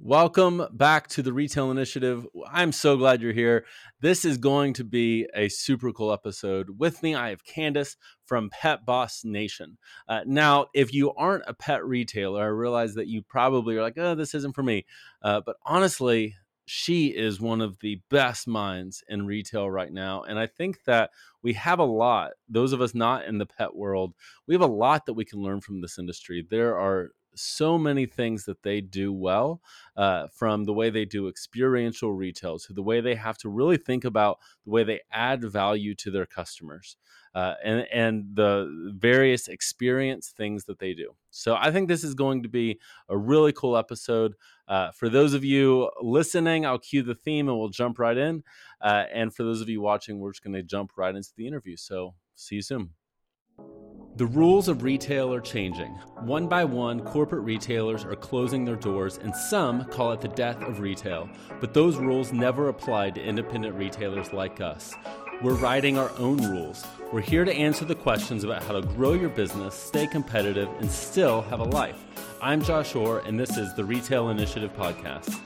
Welcome back to the Retail Initiative. I'm so glad you're here. This is going to be a super cool episode. With me, I have Candace from Pet Boss Nation. Uh, now, if you aren't a pet retailer, I realize that you probably are like, oh, this isn't for me. Uh, but honestly, she is one of the best minds in retail right now. And I think that we have a lot, those of us not in the pet world, we have a lot that we can learn from this industry. There are so many things that they do well uh, from the way they do experiential retail to the way they have to really think about the way they add value to their customers uh, and, and the various experience things that they do. So I think this is going to be a really cool episode. Uh, for those of you listening, I'll cue the theme and we'll jump right in. Uh, and for those of you watching, we're just going to jump right into the interview. So see you soon. The rules of retail are changing. One by one, corporate retailers are closing their doors, and some call it the death of retail. But those rules never apply to independent retailers like us. We're writing our own rules. We're here to answer the questions about how to grow your business, stay competitive, and still have a life. I'm Josh Orr, and this is the Retail Initiative Podcast.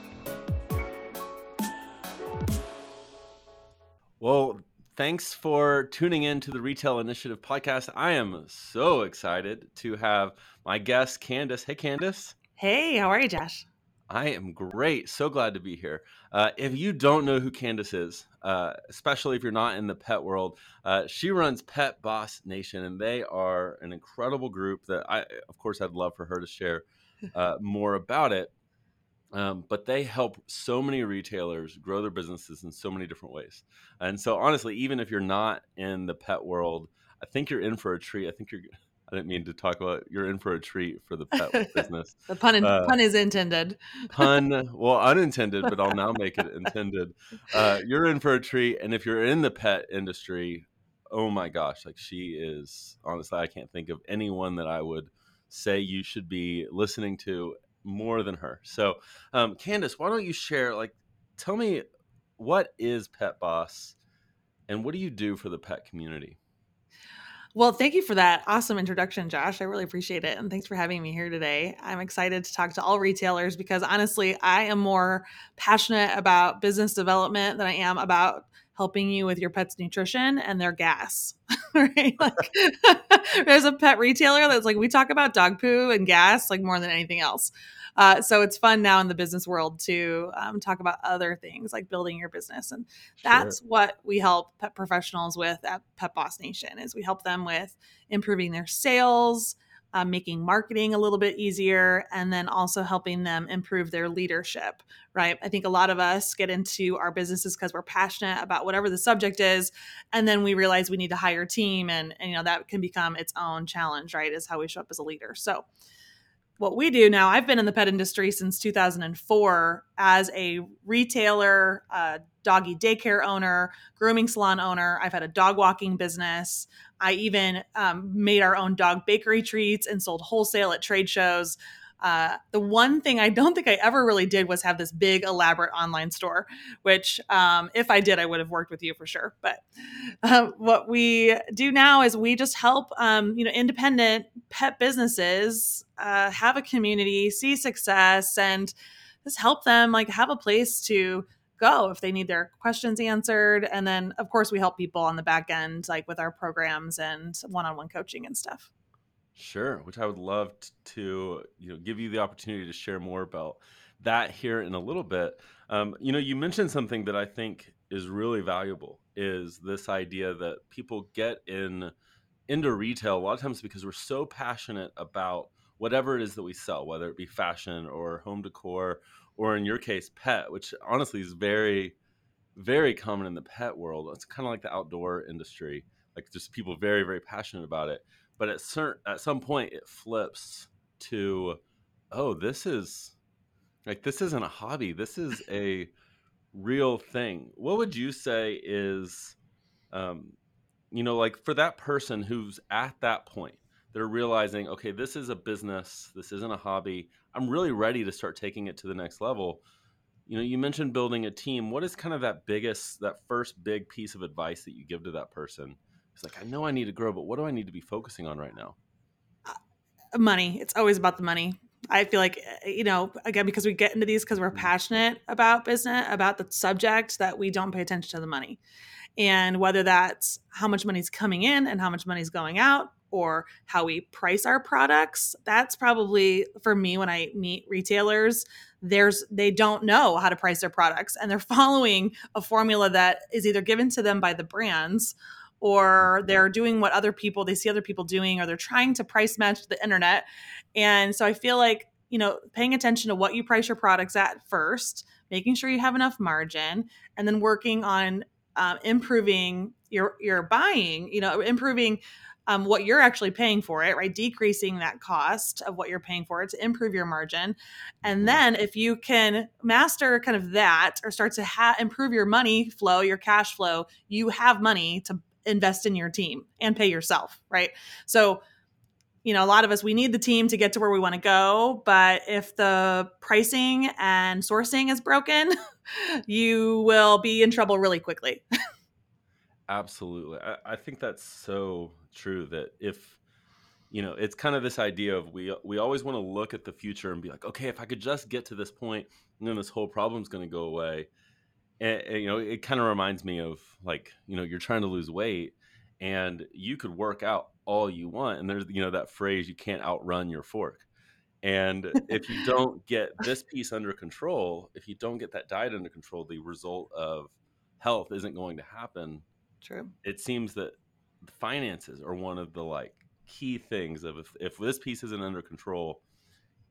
Well, thanks for tuning in to the Retail Initiative podcast. I am so excited to have my guest, Candace. Hey, Candace. Hey, how are you, Josh? I am great. So glad to be here. Uh, if you don't know who Candace is, uh, especially if you're not in the pet world, uh, she runs Pet Boss Nation, and they are an incredible group that I, of course, I'd love for her to share uh, more about it. Um, but they help so many retailers grow their businesses in so many different ways. And so, honestly, even if you're not in the pet world, I think you're in for a treat. I think you're. I didn't mean to talk about. You're in for a treat for the pet business. the pun, in, uh, pun is intended. pun, well, unintended, but I'll now make it intended. Uh, you're in for a treat, and if you're in the pet industry, oh my gosh, like she is. Honestly, I can't think of anyone that I would say you should be listening to more than her. So, um, Candace, why don't you share? Like, tell me what is Pet Boss, and what do you do for the pet community? Well, thank you for that awesome introduction, Josh. I really appreciate it. And thanks for having me here today. I'm excited to talk to all retailers because honestly, I am more passionate about business development than I am about helping you with your pet's nutrition and their gas. right? Like there's a pet retailer that's like, we talk about dog poo and gas like more than anything else. Uh, so it's fun now in the business world to um, talk about other things like building your business, and that's sure. what we help pet professionals with at Pet Boss Nation. Is we help them with improving their sales, uh, making marketing a little bit easier, and then also helping them improve their leadership, right? I think a lot of us get into our businesses because we're passionate about whatever the subject is, and then we realize we need to hire a team, and, and you know that can become its own challenge, right? Is how we show up as a leader. So, what we do now, I've been in the pet industry since 2004 as a retailer, doggy daycare owner, grooming salon owner. I've had a dog walking business. I even um, made our own dog bakery treats and sold wholesale at trade shows. Uh, the one thing I don't think I ever really did was have this big, elaborate online store, which, um, if I did, I would have worked with you for sure. But uh, what we do now is we just help, um, you know, independent pet businesses uh, have a community, see success, and just help them like have a place to go if they need their questions answered. And then, of course, we help people on the back end, like with our programs and one-on-one coaching and stuff. Sure, which I would love to, you know, give you the opportunity to share more about that here in a little bit. Um, you know, you mentioned something that I think is really valuable is this idea that people get in into retail a lot of times because we're so passionate about whatever it is that we sell, whether it be fashion or home decor or in your case pet, which honestly is very very common in the pet world. It's kind of like the outdoor industry, like just people very very passionate about it but at certain at some point it flips to oh this is like this isn't a hobby. This is a real thing. What would you say is um you know like for that person who's at that point they're realizing okay this is a business. This isn't a hobby. I'm really ready to start taking it to the next level. You know you mentioned building a team. What is kind of that biggest that first big piece of advice that you give to that person He's like, I know I need to grow, but what do I need to be focusing on right now? Uh, money. It's always about the money. I feel like, eh, you know, again, because we get into these because we're Mm. passionate about business, about the subject, that we don't pay attention to the money. And whether that's how much money's coming in and how much money's going out, or how we price our products, that's probably for me when I meet retailers, there's they don't know how to price their products and they're following a formula that is either given to them by the brands or they're doing what other people they see other people doing or they're trying to price match the internet. And so i feel like you know paying attention to what you price your products at first making sure you have enough margin and then working on um, improving your your buying you know improving um, what you're actually paying for it right? Decreasing that cost of what you're paying for it to improve your margin. And then if you can master kind of that or start to ha- improve your money flow your cash flow you have money to invest in your team and pay yourself right so you know a lot of us we need the team to get to where we want to go but if the pricing and sourcing is broken you will be in trouble really quickly Absolutely. I, I think that's so true that if you know, it's kind of this idea of we we always want to look at the future and be like, okay, if I could just get to this point, then this whole problem's going to go away. You know, it kind of reminds me of like, you know, you're trying to lose weight and you could work out all you want and there's you know that phrase you can't outrun your fork. And if you don't get this piece under control, if you don't get that diet under control, the result of health isn't going to happen true it seems that finances are one of the like key things of if, if this piece isn't under control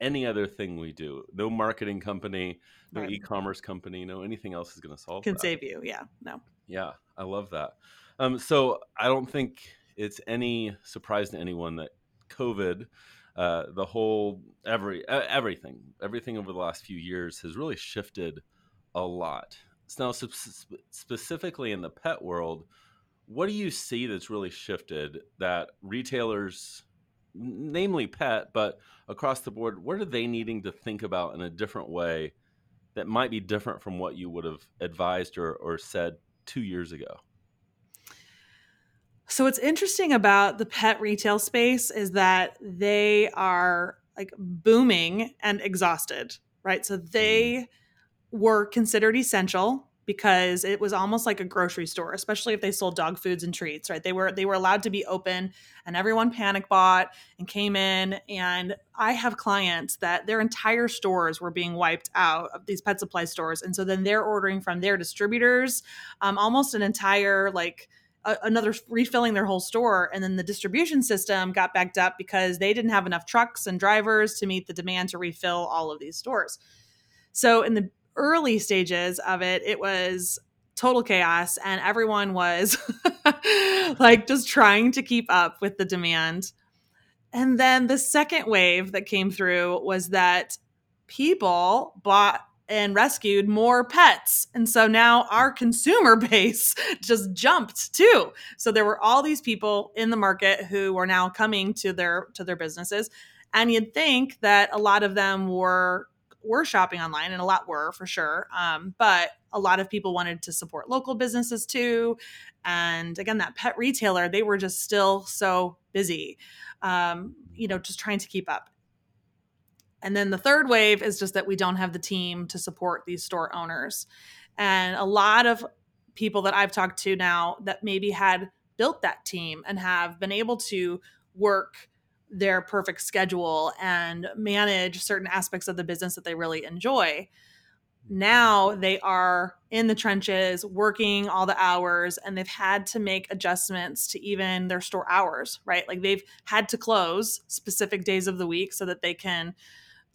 any other thing we do no marketing company no Right. e-commerce company no anything else is going to solve can that. save you yeah no yeah i love that um, so i don't think it's any surprise to anyone that covid uh, the whole every uh, everything everything over the last few years has really shifted a lot so now sp- sp- specifically in the pet world what do you see that's really shifted that retailers namely pet but across the board what are they needing to think about in a different way that might be different from what you would have advised or, or said two years ago So what's interesting about the pet retail space is that they are like booming and exhausted, right? So they mm-hmm. were considered essential because it was almost like a grocery store, especially if they sold dog foods and treats, right? They were they were allowed to be open and everyone panic bought and came in. And I have clients that their entire stores were being wiped out of these pet supply stores. And so then they're ordering from their distributors um, almost an entire like a, another refilling their whole store. And then the distribution system got backed up because they didn't have enough trucks and drivers to meet the demand to refill all of these stores. So in the early stages of it it was total chaos and everyone was like just trying to keep up with the demand and then the second wave that came through was that people bought and rescued more pets. And so now our consumer base just jumped too. So there were all these people in the market who were now coming to their to their businesses. And you'd think that a lot of them were were shopping online and a lot were for sure. Um, but a lot of people wanted to support local businesses too. And again, that pet retailer, they were just still so busy, um, you know, just trying to keep up. And then the third wave is just that we don't have the team to support these store owners. And a lot of people that I've talked to now that maybe had built that team and have been able to work their perfect schedule and manage certain aspects of the business that they really enjoy. Now they are in the trenches working all the hours and they've had to make adjustments to even their store hours, right? Like they've had to close specific days of the week so that they can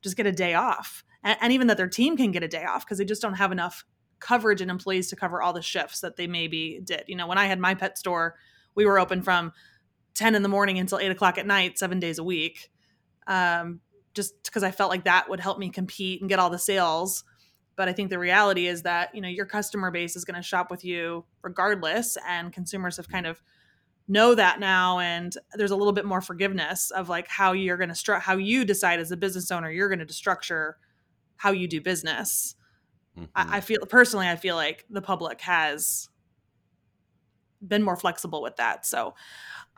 just get a day off. And, and even that their team can get a day off because they just don't have enough coverage and employees to cover all the shifts that they maybe did. You know, when I had my pet store, we were open from 10 in the morning until 8 o'clock at night, seven days a week. Um, just because I felt like that would help me compete and get all the sales. But I think the reality is that, you know, your customer base is going to shop with you regardless. And consumers have kind of know that now and there's a little bit more forgiveness of like how you're going to stru- how you decide as a business owner you're going to structure how you do business Mhm. I, I feel personally i feel like the public has been more flexible with that so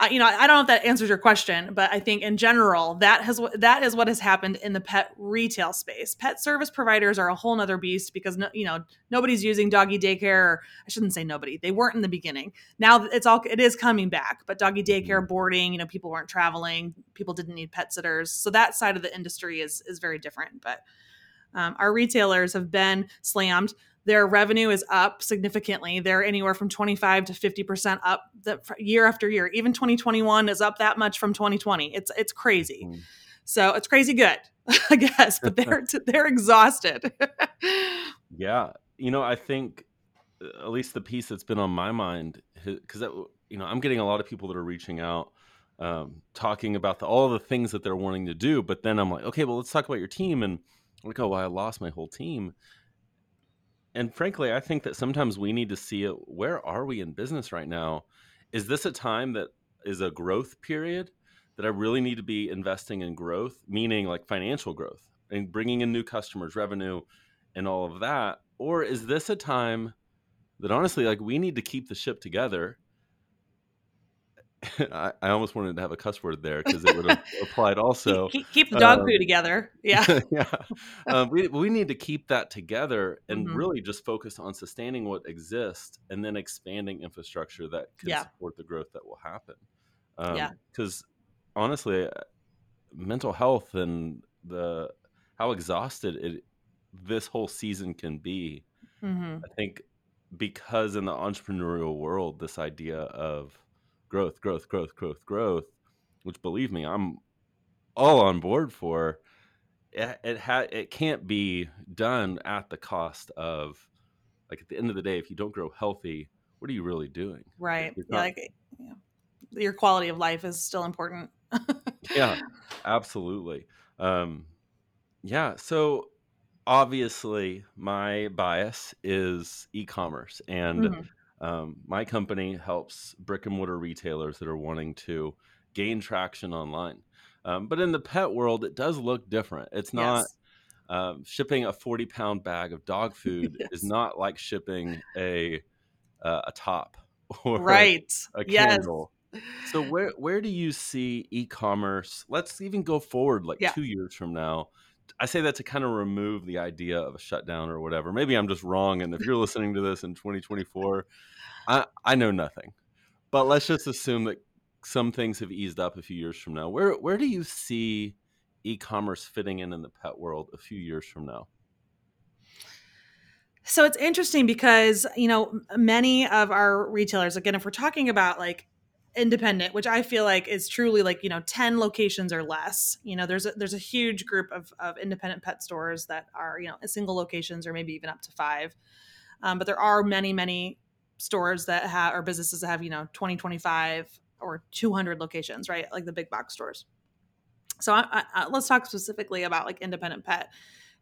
I, you know, I don't know if that answers your question, but I think in general that has that is what has happened in the pet retail space. Pet service providers are a whole nother beast because no, you know nobody's using doggy daycare. Or, I shouldn't say nobody; they weren't in the beginning. Now it's all it is coming back. But doggy daycare, Mm-hmm. boarding, you know, people weren't traveling, people didn't need pet sitters, so that side of the industry is is very different. But um, our retailers have been slammed their revenue is up significantly. They're anywhere from 25 to 50% up the, year after year. Even 2021 is up that much from 2020. It's it's crazy. Mm. So it's crazy good, I guess, but they're they're exhausted. Yeah, you know, I think uh, at least the piece that's been on my mind because you know I'm getting a lot of people that are reaching out, um, talking about the, all the things that they're wanting to do, but then I'm like, okay, well, let's talk about your team, and I'm like, oh, well, I lost my whole team. And frankly, I think that sometimes we need to see it. Where are we in business right now? Is this a time that is a growth period that I really need to be investing in growth, meaning like financial growth and bringing in new customers, revenue, and all of that? Or is this a time that honestly, like we need to keep the ship together? I, I almost wanted to have a cuss word there because it would have applied also. keep, keep the dog Um, poo together. Yeah. yeah. Um, we, we need to keep that together and Mhm. really just focus on sustaining what exists and then expanding infrastructure that can Yeah. support the growth that will happen. Um, Yeah. Because honestly, uh, mental health and the how exhausted it this whole season can be, hmm I think, because in the entrepreneurial world, this idea of growth, growth, growth, growth, growth, which believe me, I'm all on board for. It it, ha- it can't be done at the cost of, like at the end of the day, if you don't grow healthy, what are you really doing? Right. Not- like yeah. your quality of life is still important. yeah, absolutely. Um, yeah. So obviously, my bias is e-commerce, and Mhm. Um, my company helps brick and mortar retailers that are wanting to gain traction online. Um, but in the pet world, it does look different. It's not Yes. um, shipping a forty pound bag of dog food is not like shipping a uh, a top or Right. a Yes. candle. So where where do you see e-commerce? Let's even go forward like Yeah. two years from now. I say that to kind of remove the idea of a shutdown or whatever. Maybe I'm just wrong, and if you're listening to this in 2024, I I know nothing. But let's just assume that some things have eased up a few years from now. Where where do you see e-commerce fitting in in the pet world a few years from now? So it's interesting because, you know, many of our retailers, again, if we're talking about like independent, which I feel like is truly like, you know, 10 locations or less, you know, there's a, there's a huge group of, of independent pet stores that are, you know, single locations or maybe even up to five. Um, but there are many, many stores that have, or businesses that have, you know, 20, 25 or 200 locations, right? Like the big box stores. So I, I, I- let's talk specifically about like independent pet.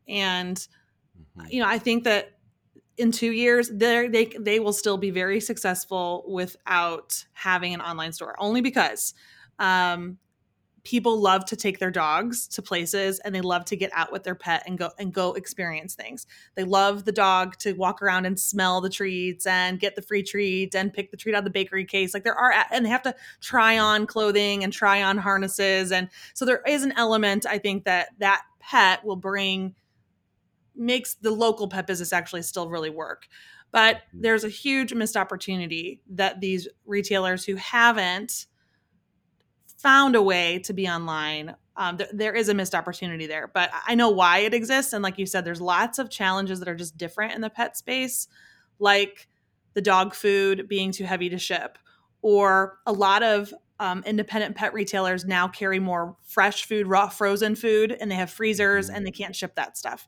And Mhm. you know, I think that in two years, they they will still be very successful without having an online store. Only because um, people love to take their dogs to places and they love to get out with their pet and go and go experience things. They love the dog to walk around and smell the treats and get the free treat and pick the treat out of the bakery case. Like there are, and they have to try on clothing and try on harnesses, and so there is an element I think that that pet will bring makes the local pet business actually still really work. But there's a huge missed opportunity that these retailers who haven't found a way to be online, um, th- there is a missed opportunity there. But I know why it exists. And like you said, there's lots of challenges that are just different in the pet space, like the dog food being too heavy to ship, or a lot of um, independent pet retailers now carry more fresh food, raw frozen food, and they have freezers and they can't ship that stuff.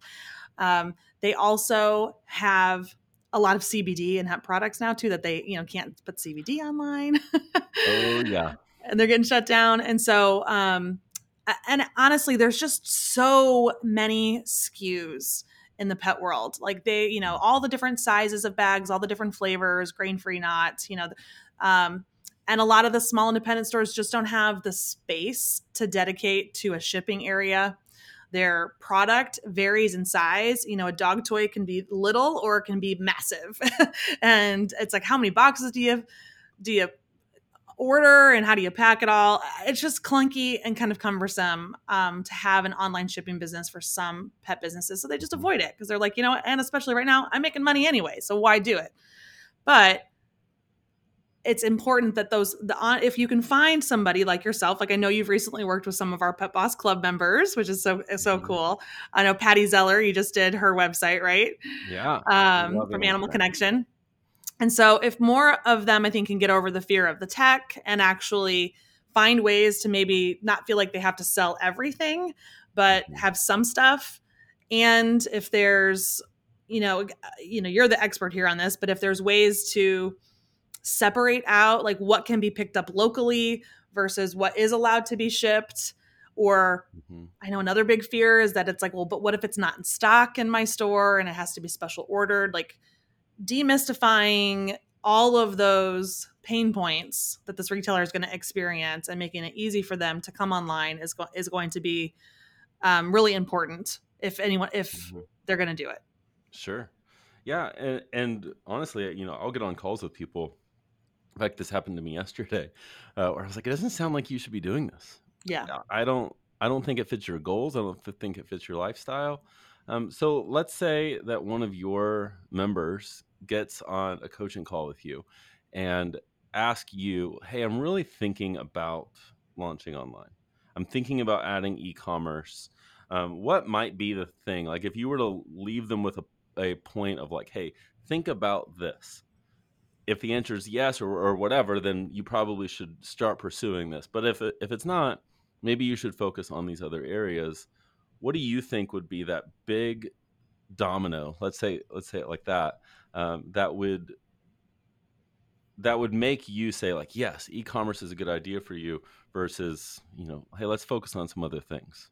Um, they also have a lot of CBD and hemp products now too that they you know can't put CBD online. Oh yeah. and they're getting shut down. And so, um, and honestly, there's just so many SKUs in the pet world. Like they, you know, all the different sizes of bags, all the different flavors, grain free, not, you know, um, and a lot of the small independent stores just don't have the space to dedicate to a shipping area. Their product varies in size. You know, a dog toy can be little or it can be massive. and it's like, how many boxes do you have? do you order and how do you pack it all? It's just clunky and kind of cumbersome um, to have an online shipping business for some pet businesses. So they just avoid it because they're like, you know, and especially right now, I'm making money anyway, so why do it? But it's important that those the if you can find somebody like yourself like i know you've recently worked with some of our pet boss club members which is so so mm-hmm. cool. I know patty zeller you just did her website right? Yeah um, from animal connection. And so if more of them i think can get over the fear of the tech and actually find ways to maybe not feel like they have to sell everything but mm-hmm. have some stuff. And if there's you know you know you're the expert here on this but if there's ways to separate out like what can be picked up locally versus what is allowed to be shipped or mm-hmm. i know another big fear is that it's like well but what if it's not in stock in my store and it has to be special ordered like demystifying all of those pain points that this retailer is going to experience and making it easy for them to come online is, go- is going to be um, really important if anyone if mm-hmm. they're going to do it sure yeah and, and honestly you know i'll get on calls with people in fact, this happened to me yesterday, uh, where I was like, "It doesn't sound like you should be doing this." Yeah, I don't. I don't think it fits your goals. I don't think it fits your lifestyle. Um, so let's say that one of your members gets on a coaching call with you and ask you, "Hey, I'm really thinking about launching online. I'm thinking about adding e-commerce. Um, what might be the thing? Like, if you were to leave them with a, a point of like, hey, think about this." If the answer is yes or, or whatever, then you probably should start pursuing this. But if if it's not, maybe you should focus on these other areas. What do you think would be that big domino? Let's say let's say it like that. Um, that would that would make you say like, yes, e-commerce is a good idea for you. Versus, you know, hey, let's focus on some other things.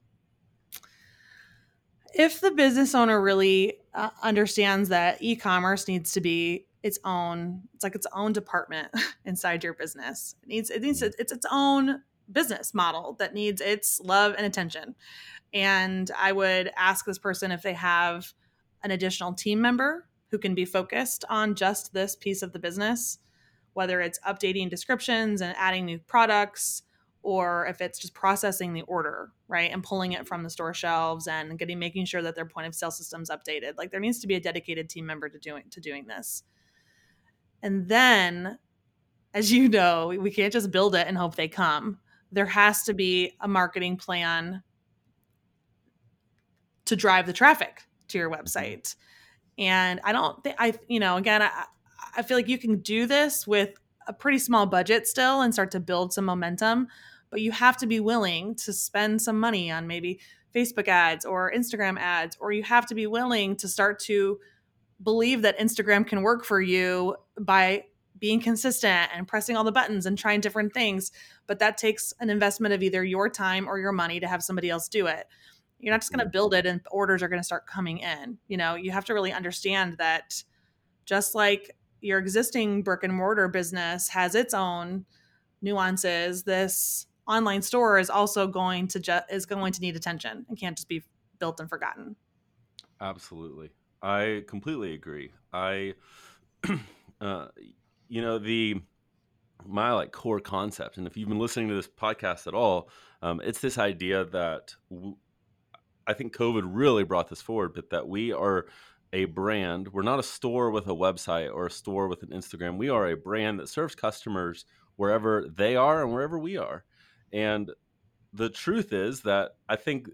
If the business owner really uh, understands that e-commerce needs to be its own it's like its own department inside your business it needs it needs it's its own business model that needs its love and attention and i would ask this person if they have an additional team member who can be focused on just this piece of the business whether it's updating descriptions and adding new products or if it's just processing the order, right? And pulling it from the store shelves and getting making sure that their point of sale system's updated. Like there needs to be a dedicated team member to doing to doing this. And then, as you know, we can't just build it and hope they come. There has to be a marketing plan to drive the traffic to your website. And I don't think I, you know, again, I, I feel like you can do this with a pretty small budget still and start to build some momentum, but you have to be willing to spend some money on maybe Facebook ads or Instagram ads, or you have to be willing to start to believe that Instagram can work for you by being consistent and pressing all the buttons and trying different things. But that takes an investment of either your time or your money to have somebody else do it. You're not just going to build it and orders are going to start coming in. You know, you have to really understand that just like your existing brick and mortar business has its own nuances, this online store is also going to ju- is going to need attention and can't just be built and forgotten. Absolutely. I completely agree. I, uh, you know, the my like core concept, and if you've been listening to this podcast at all, um, it's this idea that w- I think COVID really brought this forward, but that we are a brand. We're not a store with a website or a store with an Instagram. We are a brand that serves customers wherever they are and wherever we are. And the truth is that I think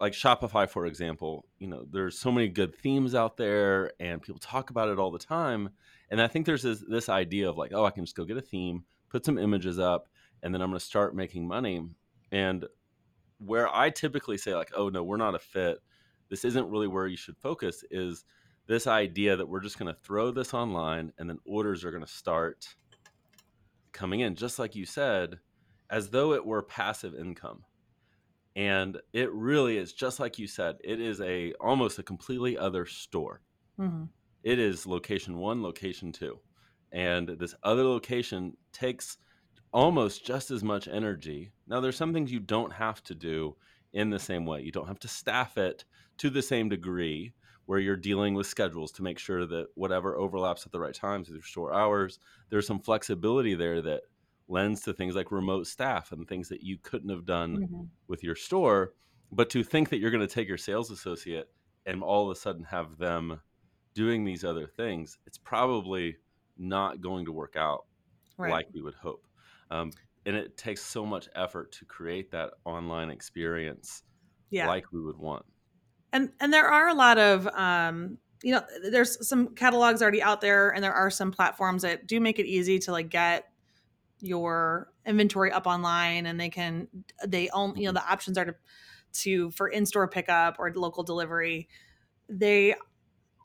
like Shopify, for example, you know, there's so many good themes out there and people talk about it all the time. And I think there's this, this idea of like, oh, I can just go get a theme, put some images up, and then I'm going to start making money. And where I typically say, like, oh, no, we're not a fit, this isn't really where you should focus, is this idea that we're just going to throw this online and then orders are going to start coming in, just like you said, as though it were passive income and it really is just like you said it is a almost a completely other store mm-hmm. It is location one location two and this other location takes almost just as much energy now there's some things you don't have to do in the same way you don't have to staff it to the same degree where you're dealing with schedules to make sure that whatever overlaps at the right times with your store hours there's some flexibility there that lends to things like remote staff and things that you couldn't have done Mm-hmm. with your store. But to think that you're going to take your sales associate and all of a sudden have them doing these other things, it's probably not going to work out Right. like we would hope. Um, and it takes so much effort to create that online experience yeah. like we would want. and and there are a lot of um you know there's some catalogs already out there and there are some platforms that do make it easy to like get your inventory up online and they can they own you know the options are to to for in-store pickup or local delivery they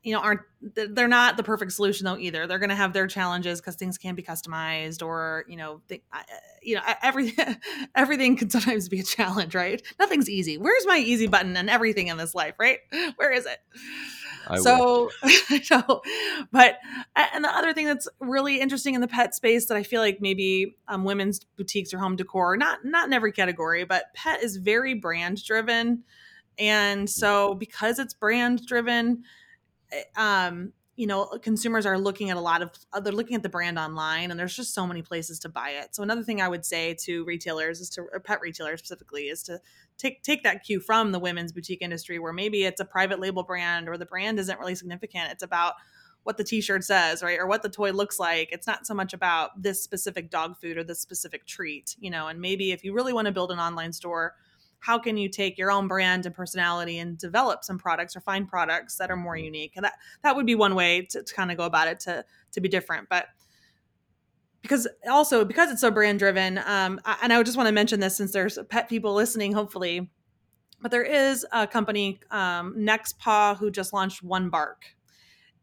you know aren't they're not the perfect solution though either. They're going to have their challenges because things can be customized or you know they, I- you know everything everything can sometimes be a challenge right? Nothing's easy. Where's my easy button and everything in this life right? Where is it? I so but and the other thing that's really interesting in the pet space that I feel like maybe um, women's boutiques or home decor, not not in every category, but pet is very brand driven, and so because it's brand driven, um, you know, consumers are looking at a lot of uh, they're looking at the brand online, and there's just so many places to buy it. So another thing I would say to retailers is to pet retailers specifically is to take take that cue from the women's boutique industry where maybe it's a private label brand or the brand isn't really significant it's about what the t-shirt says right or what the toy looks like it's not so much about this specific dog food or this specific treat you know and maybe if you really want to build an online store how can you take your own brand and personality and develop some products or find products that are more unique? And that that would be one way to, to kind of go about it to to be different. But because also because it's so brand driven um, I- and i would just want to mention this since there's pet people listening hopefully but there is a company um, nextpaw who just launched one bark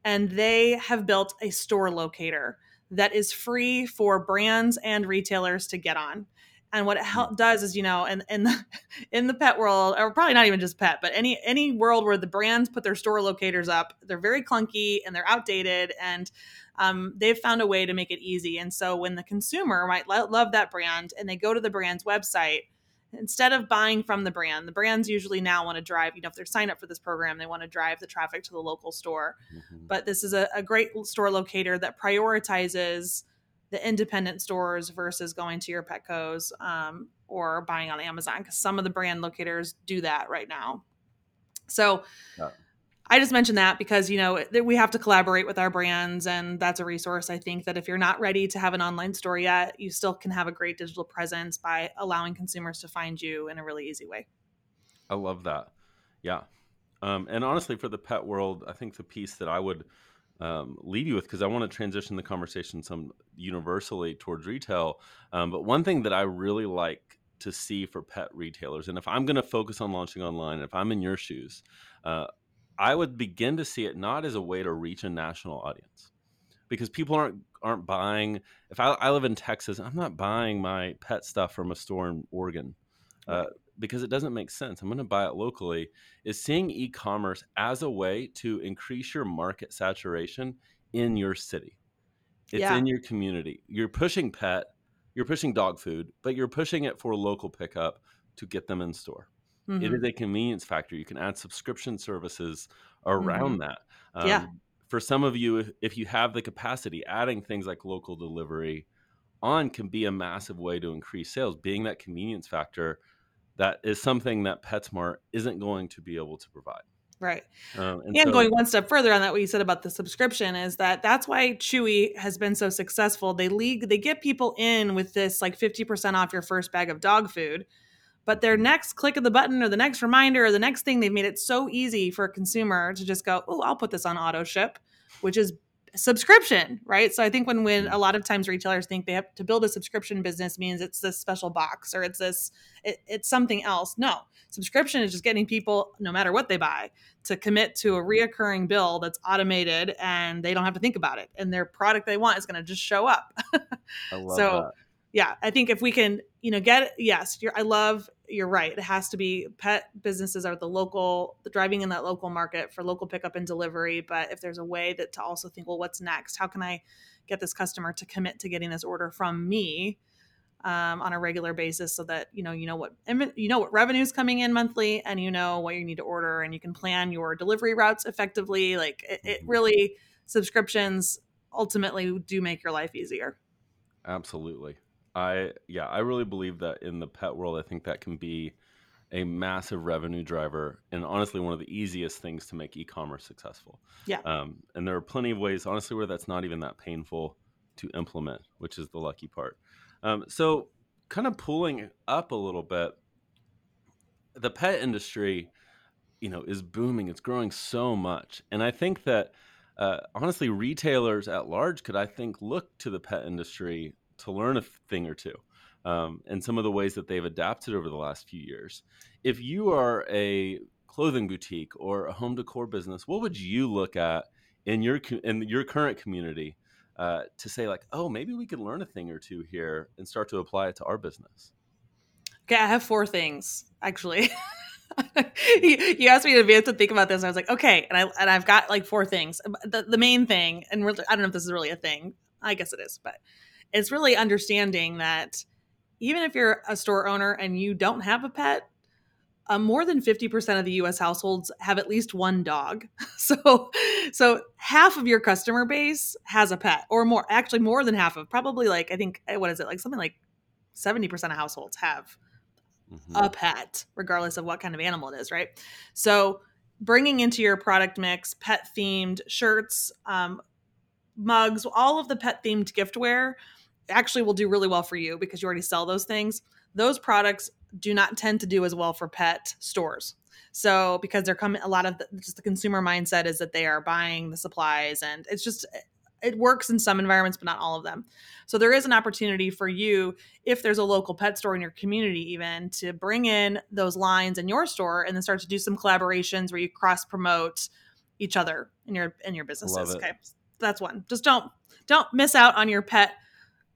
and they have built a store locator that is free for brands and retailers to get on and what it hel- does is you know in, in the in the pet world or probably not even just pet but any any world where the brands put their store locators up they're very clunky and they're outdated and um, they've found a way to make it easy. And so when the consumer might lo- love that brand and they go to the brand's website instead of buying from the brand the brands usually now want to drive you know if they're signed up for this program they want to drive the traffic to the local store. Mhm. but this is a, a great store locator that prioritizes the independent stores versus going to your Petco's um, or buying on Amazon because some of the brand locators do that right now. So Yeah. I just mentioned that because you know that we have to collaborate with our brands, and that's a resource. I think that if you're not ready to have an online store yet, you still can have a great digital presence by allowing consumers to find you in a really easy way. I love that. Yeah. Um, and honestly, for the pet world, I think the piece that I would um, leave you with, because I want to transition the conversation some universally towards retail. Um, but one thing that I really like to see for pet retailers, and if I'm going to focus on launching online, if I'm in your shoes, uh, I would begin to see it not as a way to reach a national audience, because people aren't aren't buying. If I, I live in Texas, I'm not buying my pet stuff from a store in Oregon. Uh, because it doesn't make sense. I'm going to buy it locally. Is seeing e commerce as a way to increase your market saturation in your city. It's Yeah. in your community. You're pushing pet, you're pushing dog food, but you're pushing it for local pickup to get them in store. It Mhm. is a convenience factor. You can add subscription services around that. Um, Yeah. For some of you, if you have the capacity, adding things like local delivery on can be a massive way to increase sales. Being that convenience factor, that is something that PetSmart isn't going to be able to provide. Right. Um, and and so- going one step further on that, what you said about the subscription is that that's why Chewy has been so successful. They league, they get people in with this like 50% off your first bag of dog food. But their next click of the button or the next reminder or the next thing, they've made it so easy for a consumer to just go, oh, I'll put this on auto ship, which is subscription, right? So I think when when mm-hmm. a lot of times retailers think they have to build a subscription business means it's this special box or it's this it, it's something else. No, subscription is just getting people, no matter what they buy, to commit to a reoccurring bill that's automated and they don't have to think about it, and their product they want is going to just show up. I love so that. yeah, I think if we can, you know, get yes, you're I love you're right. It has to be pet businesses are the local the driving in that local market for local pickup and delivery. But if there's a way that to also think, well, what's next? How can I get this customer to commit to getting this order from me um, on a regular basis so that you know you know what you know what revenue is coming in monthly and you know what you need to order and you can plan your delivery routes effectively. Like it, it really subscriptions ultimately do make your life easier. Absolutely. I yeah, I really believe that in the pet world, I think that can be a massive revenue driver and honestly one of the easiest things to make e-commerce successful. Yeah. Um, and there are plenty of ways, honestly, where that's not even that painful to implement, which is the lucky part. Um, so, kind of pulling up a little bit, the pet industry, you know, is booming. It's growing so much, and I think that uh, honestly, retailers at large could, I think, look to the pet industry to learn a thing or two um, and some of the ways that they've adapted over the last few years. If you are a clothing boutique or a home decor business, what would you look at in your in your current community uh, to say like, oh, maybe we could learn a thing or two here and start to apply it to our business? Okay, I have four things actually. you asked me in advance to think about this. And I was like, okay, and I and I've got like four things. The the main thing, and really, I don't know if this is really a thing. I guess it is, but it's really understanding that even if you're a store owner and you don't have a pet, uh, more than 50% of the US households have at least one dog. So so half of your customer base has a pet or more actually more than half of probably like I think eh, what is it like something like 70% of households have mm-hmm. a pet regardless of what kind of animal it is, right? So bringing into your product mix pet themed shirts, um, mugs, all of the pet themed giftware actually will do really well for you because you already sell those things. Those products do not tend to do as well for pet stores. So because they're coming, a lot of the, just the consumer mindset is that they are buying the supplies, and it's just it works in some environments, but not all of them. So there is an opportunity for you if there's a local pet store in your community, even to bring in those lines in your store, and then start to do some collaborations where you cross promote each other in your in your businesses. Okay, that's one. Just don't don't miss out on your pet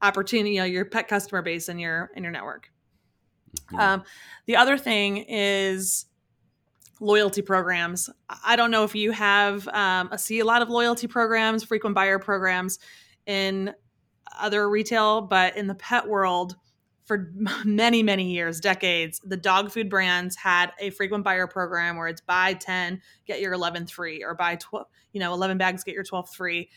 opportunity, you know, your pet customer base and your in your network. Mm-hmm. Um, the other thing is loyalty programs. I don't know if you have um, I see a lot of loyalty programs, frequent buyer programs in other retail, but in the pet world, for many many years, decades, the dog food brands had a frequent buyer program where it's buy ten get your eleven free, or buy 12, you know, 11 bags get your twelve free,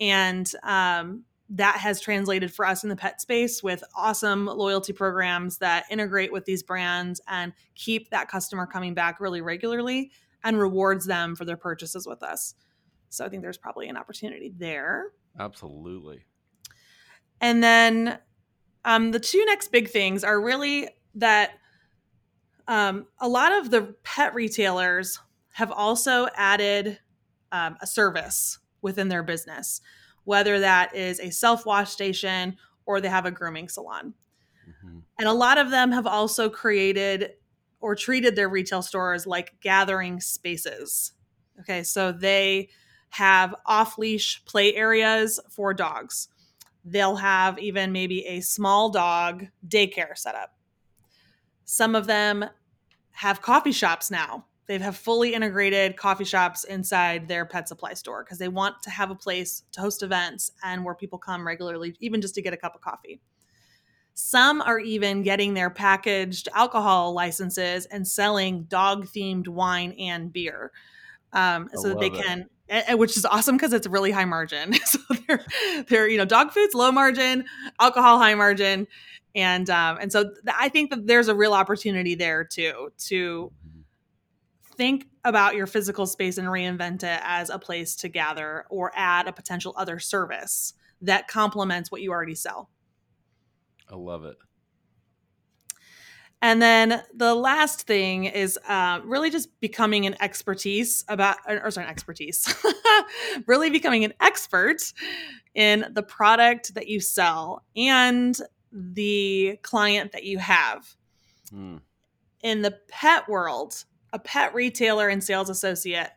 and um, that has translated for us in the pet space with awesome loyalty programs that integrate with these brands and keep that customer coming back really regularly and rewards them for their purchases with us. So I think there's probably an opportunity there. Absolutely. And then um, the two next big things are really that um, a lot of the pet retailers have also added um, a service within their business whether that is a self wash station or they have a grooming salon. Mm-hmm. And a lot of them have also created or treated their retail stores like gathering spaces. Okay, so they have off leash play areas for dogs. They'll have even maybe a small dog daycare set up. Some of them have coffee shops now they have fully integrated coffee shops inside their pet supply store because they want to have a place to host events and where people come regularly, even just to get a cup of coffee. Some are even getting their packaged alcohol licenses and selling dog themed wine and beer. Um, so that they can, which is awesome because it's really high margin. so they're, they're, you know, dog food's low margin, alcohol high margin. And, um, and so th- I think that there's a real opportunity there too, to think about your physical space and reinvent it as a place to gather or add a potential other service that complements what you already sell. I love it. And then the last thing is uh, really just becoming an expertise about, or sorry, expertise, really becoming an expert in the product that you sell and the client that you have. Mm. In the pet world, a pet retailer and sales associate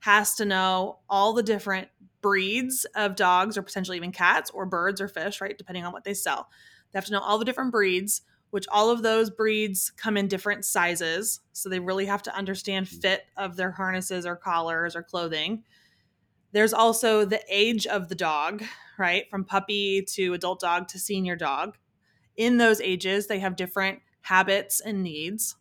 has to know all the different breeds of dogs or potentially even cats or birds or fish, right? Depending on what they sell. They have to know all the different breeds, which all of those breeds come in different sizes. So they really have to understand mm. fit of their harnesses or collars or clothing. There's also the age of the dog, right? From puppy to adult dog to senior dog. In those ages, they have different habits and needs.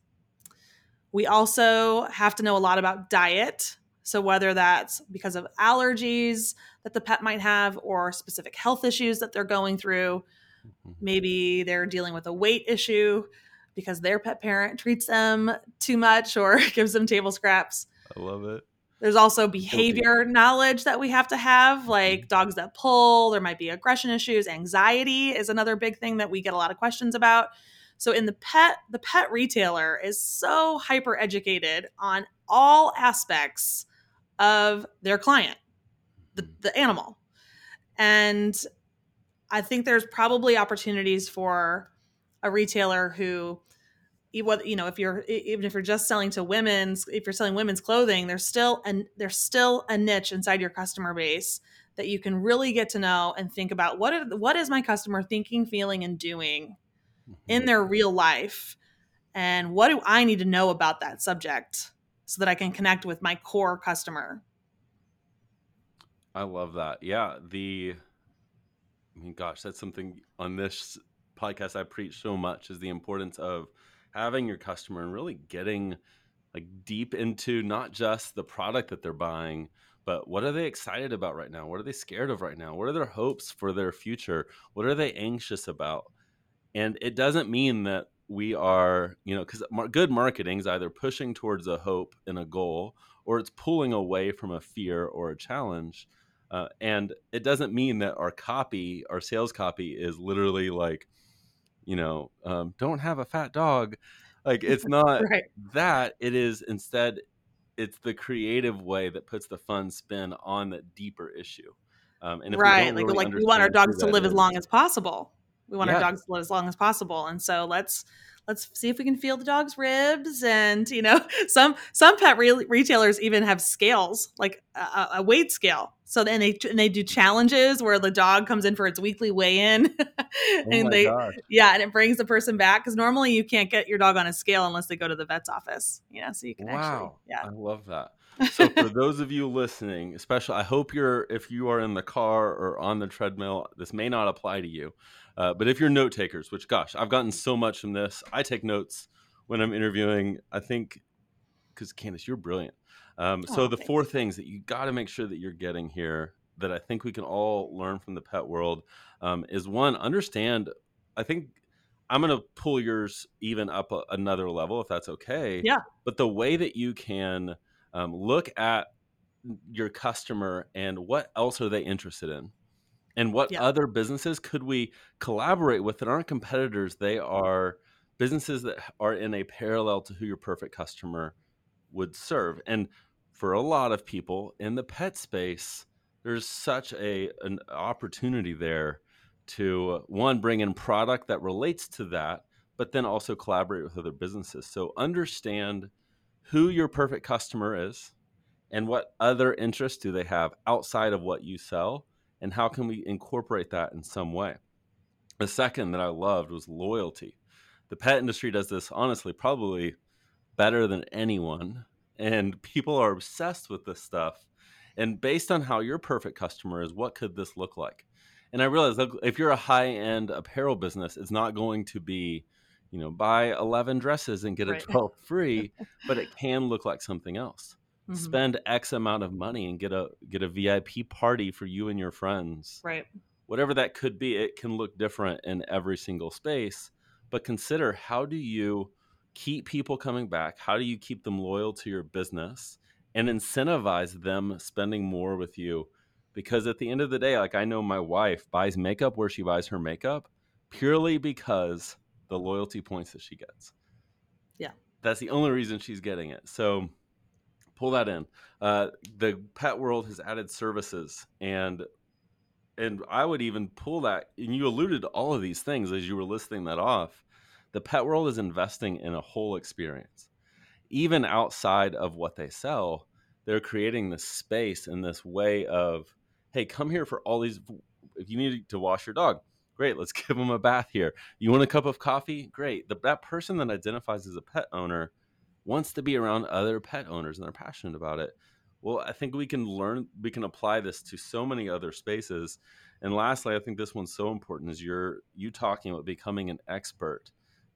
We also have to know a lot about diet. So, whether that's because of allergies that the pet might have or specific health issues that they're going through, Mm-hmm. Maybe they're dealing with a weight issue because their pet parent treats them too much or gives them table scraps. I love it. There's also behavior Guilty. knowledge that we have to have, like mm-hmm. dogs that pull. There might be aggression issues. Anxiety is another big thing that we get a lot of questions about. So in the pet, the pet retailer is so hyper educated on all aspects of their client, the, mm-hmm. the animal. And I think there's probably opportunities for a retailer who you know if you're even if you're just selling to women's if you're selling women's clothing there's still and there's still a niche inside your customer base that you can really get to know and think about what are, what is my customer thinking feeling and doing in their real life. And what do i need to know about that subject so that i can connect with my core customer? I love that. Yeah the i mean gosh that's something on this podcast i preach so much is the importance of having your customer and really getting like deep into not just the product that they're buying but what are they excited about right now? What are they scared of right now? What are their hopes for their future? What are they anxious about and it doesn't mean that we are you know because good marketing is either pushing towards a hope and a goal or it's pulling away from a fear or a challenge uh, and it doesn't mean that our copy our sales copy is literally like you know, um, don't have a fat dog. Like it's not right. that. It is instead, it's the creative way that puts the fun spin on the deeper issue. Um, and right, like really like we want our dogs to live is, as long as possible. We want yeah. our dogs to live as long as possible, and so let's let's see if we can feel the dog's ribs and you know some some pet re- retailers even have scales like a, a, weight scale. So then they and they do challenges where the dog comes in for its weekly weigh-in oh and oh they yeah and it brings the person back. Because normally you can't get your dog on a scale unless they go to the vet's office you know so you can wow. actually yeah. I love that so for those of you listening especially i hope you're if you are in the car or on the treadmill this may not apply to you uh, but if you're note takers, which gosh, I've gotten so much from this, I take notes when I'm interviewing. I think because Candace, you're brilliant. Um, oh, so the thanks. four things that you got to make sure that you're getting here that I think we can all learn from the pet world um, is one, understand. I think I'm going to pull yours even up a, another level if that's okay. Yeah. But the way that you can um, look at your customer and what else are they interested in? And what yeah. other businesses could we collaborate with that aren't competitors? They are businesses that are in a parallel to who your perfect customer would serve. And for a lot of people in the pet space there's such a an opportunity there to one bring in product that relates to that but then also collaborate with other businesses. So understand who your perfect customer is and what other interests do they have outside of what you sell and how can we incorporate that in some way? The second that I loved was loyalty. The pet industry does this honestly probably better than anyone, and people are obsessed with this stuff. And based on how your perfect customer is, what could this look like? And I realize if you're a high end apparel business, it's not going to be, you know, buy 11 dresses and get right. a 12 free, but it can look like something else mm-hmm. spend X amount of money and get a get a VIP party for you and your friends. Right. Whatever that could be, it can look different in every single space. But consider how do you keep people coming back? How do you keep them loyal to your business and incentivize them spending more with you? Because at the end of the day, like I know my wife buys makeup where she buys her makeup purely because the loyalty points that she gets. Yeah. That's the only reason she's getting it. So pull that in. Uh, the pet world has added services, and and I would even pull that. And you alluded to all of these things as you were listing that off. The pet world is investing in a whole experience, even outside of what they sell. They're creating this space and this way of, hey, come here for all these. If you need to wash your dog, great let's give them a bath here you want a cup of coffee great the, that person that identifies as a pet owner wants to be around other pet owners and they're passionate about it. Well, I think we can learn, we can apply this to so many other spaces. And lastly, I think this one's so important is you're you talking about becoming an expert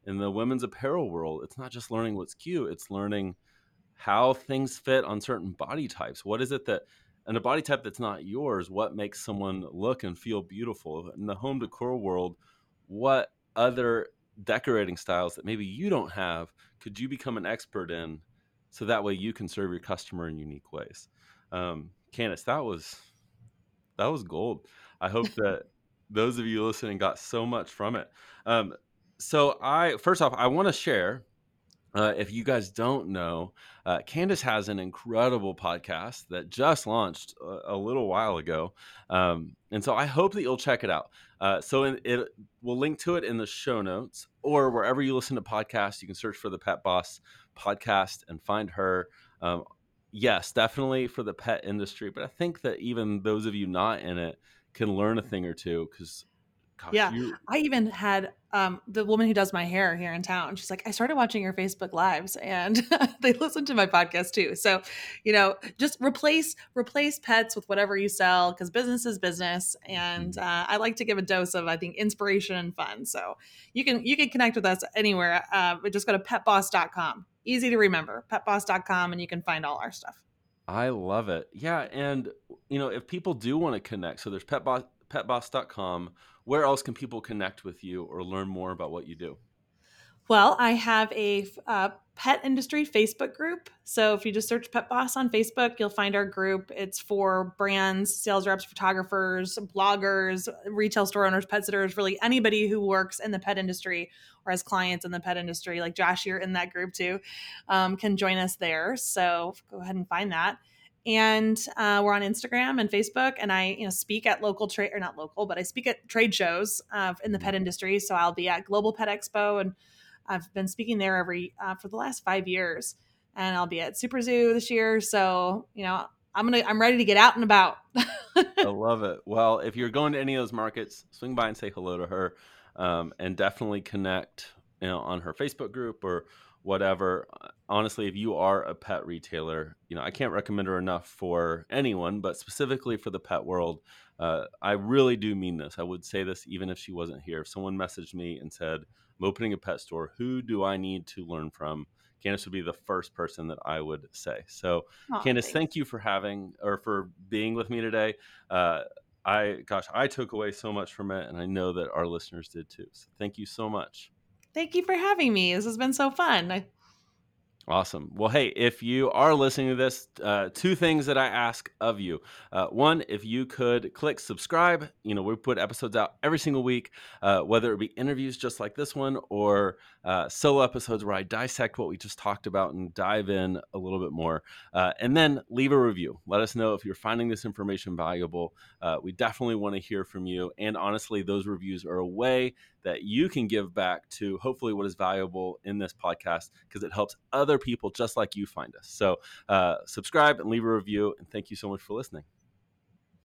in the women's apparel world. It's not just learning what's cute; it's learning how things fit on certain body types. What is it that, and a body type that's not yours, what makes someone look and feel beautiful? In the home decor world, what other decorating styles that maybe you don't have could you become an expert in so that way you can serve your customer in unique ways? Um, candace that was that was gold. I hope that those of you listening got so much from it. Um, so i first off i want to share uh, if you guys don't know, uh, Candace has an incredible podcast that just launched a, a little while ago. Um, and so I hope that you'll check it out. Uh, so in, it, we'll link to it in the show notes or wherever you listen to podcasts. You can search for the Pet Boss podcast and find her. Um, yes, definitely for the pet industry, but I think that even those of you not in it can learn a thing or two because Gosh, yeah, you... I even had um, the woman who does my hair here in town. She's like, I started watching your Facebook lives, and they listen to my podcast too. So, you know, just replace replace pets with whatever you sell because business is business, and mm-hmm. uh, I like to give a dose of I think inspiration and fun. So you can you can connect with us anywhere. Uh, but just go to petboss.com. Easy to remember, petboss.com, and you can find all our stuff. I love it. Yeah, and you know, if people do want to connect, so there's petboss petboss.com where else can people connect with you or learn more about what you do? Well, I have a uh, pet industry Facebook group. So if you just search Pet Boss on Facebook, you'll find our group. It's for brands, sales reps, photographers, bloggers, retail store owners, pet sitters, really anybody who works in the pet industry or has clients in the pet industry. Like Josh, you're in that group too, um, can join us there. So go ahead and find that and uh, we're on Instagram and Facebook. And I, you know, speak at local trade or not local, but I speak at trade shows uh, in the pet industry. So I'll be at Global Pet Expo, and I've been speaking there every uh, for the last five years. And I'll be at Super Zoo this year. So you know, I'm gonna I'm ready to get out and about. I love it. Well, if you're going to any of those markets, swing by and say hello to her, um, and definitely connect, you know, on her Facebook group or whatever. Honestly, if you are a pet retailer, you know, I can't recommend her enough for anyone, but specifically for the pet world. Uh, I really do mean this. I would say this even if she wasn't here. If someone messaged me and said, I'm opening a pet store, who do I need to learn from? Candace would be the first person that I would say. So, oh, Candace, thanks. thank you for having or for being with me today. Uh, I, gosh, I took away so much from it, and I know that our listeners did too. So, thank you so much. Thank you for having me. This has been so fun. I- Awesome. Well, hey, if you are listening to this, uh, two things that I ask of you. Uh, one, if you could click subscribe. You know, we put episodes out every single week, uh, whether it be interviews just like this one or uh, solo episodes where I dissect what we just talked about and dive in a little bit more. Uh, and then leave a review. Let us know if you're finding this information valuable. Uh, we definitely want to hear from you. And honestly, those reviews are a way that you can give back to hopefully what is valuable in this podcast because it helps other people just like you find us. So, uh, subscribe and leave a review. And thank you so much for listening.